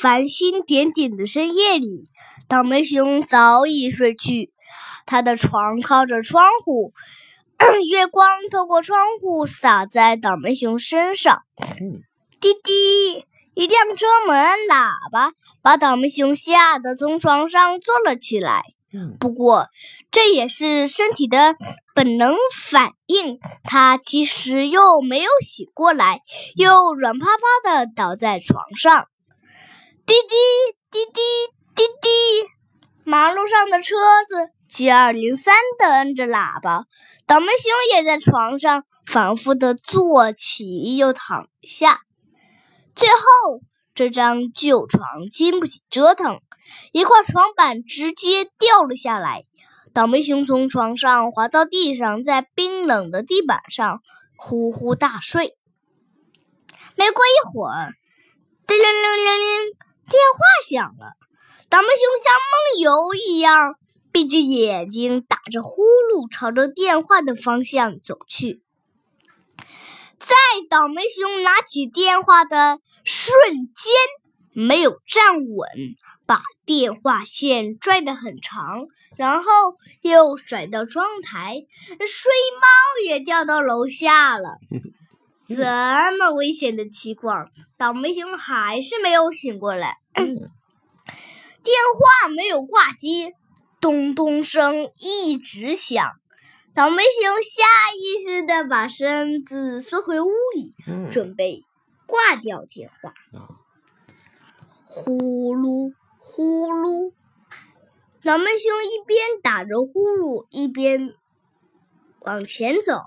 繁星点点的深夜里，倒霉熊早已睡去。他的床靠着窗户，月光透过窗户洒在倒霉熊身上。滴滴，一辆车门喇叭把倒霉熊吓得从床上坐了起来。不过，这也是身体的本能反应。他其实又没有醒过来，又软趴趴的倒在床上。滴滴滴滴滴滴，马路上的车子接二连三的摁着喇叭。倒霉熊也在床上反复的坐起又躺下。最后，这张旧床经不起折腾。一块床板直接掉了下来，倒霉熊从床上滑到地上，在冰冷的地板上呼呼大睡。没过一会儿，叮铃铃铃铃，电话响了。倒霉熊像梦游一样，闭着眼睛，打着呼噜，朝着电话的方向走去。在倒霉熊拿起电话的瞬间，没有站稳。把电话线拽得很长，然后又甩到窗台，睡猫也掉到楼下了。这么危险的情况，倒霉熊还是没有醒过来。电话没有挂机，咚咚声一直响。倒霉熊下意识的把身子缩回屋里，准备挂掉电话。呼噜。呼噜，倒霉熊一边打着呼噜，一边往前走。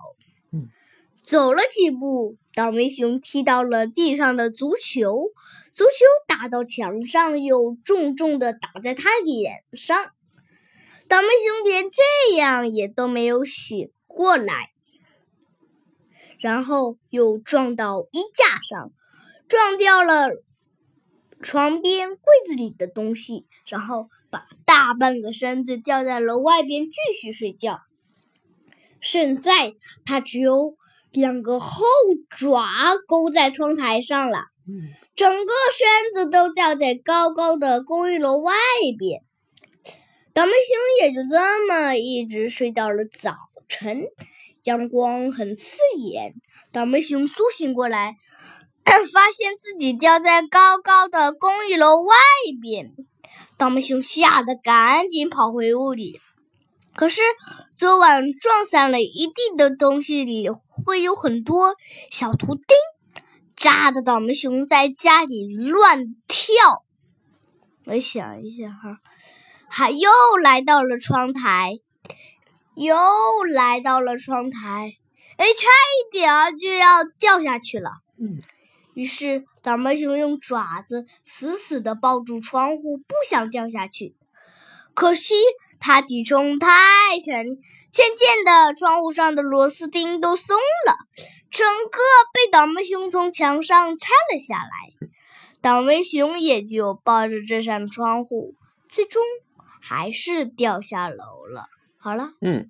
走了几步，倒霉熊踢到了地上的足球，足球打到墙上，又重重的打在他脸上。倒霉熊连这样也都没有醒过来，然后又撞到衣架上，撞掉了。床边柜子里的东西，然后把大半个身子吊在楼外边继续睡觉。现在他只有两个后爪勾在窗台上了，整个身子都吊在高高的公寓楼外边。倒霉熊也就这么一直睡到了早晨，阳光很刺眼。倒霉熊苏醒过来。发现自己掉在高高的公寓楼外边，倒霉熊吓得赶紧跑回屋里。可是昨晚撞散了一地的东西里会有很多小图钉，扎的倒霉熊在家里乱跳。我想一下哈，还又来到了窗台，又来到了窗台，哎，差一点就要掉下去了。嗯。于是，倒霉熊用爪子死死的抱住窗户，不想掉下去。可惜，它体重太沉，渐渐的，窗户上的螺丝钉都松了，整个被倒霉熊从墙上拆了下来。倒霉熊也就抱着这扇窗户，最终还是掉下楼了。好了，嗯。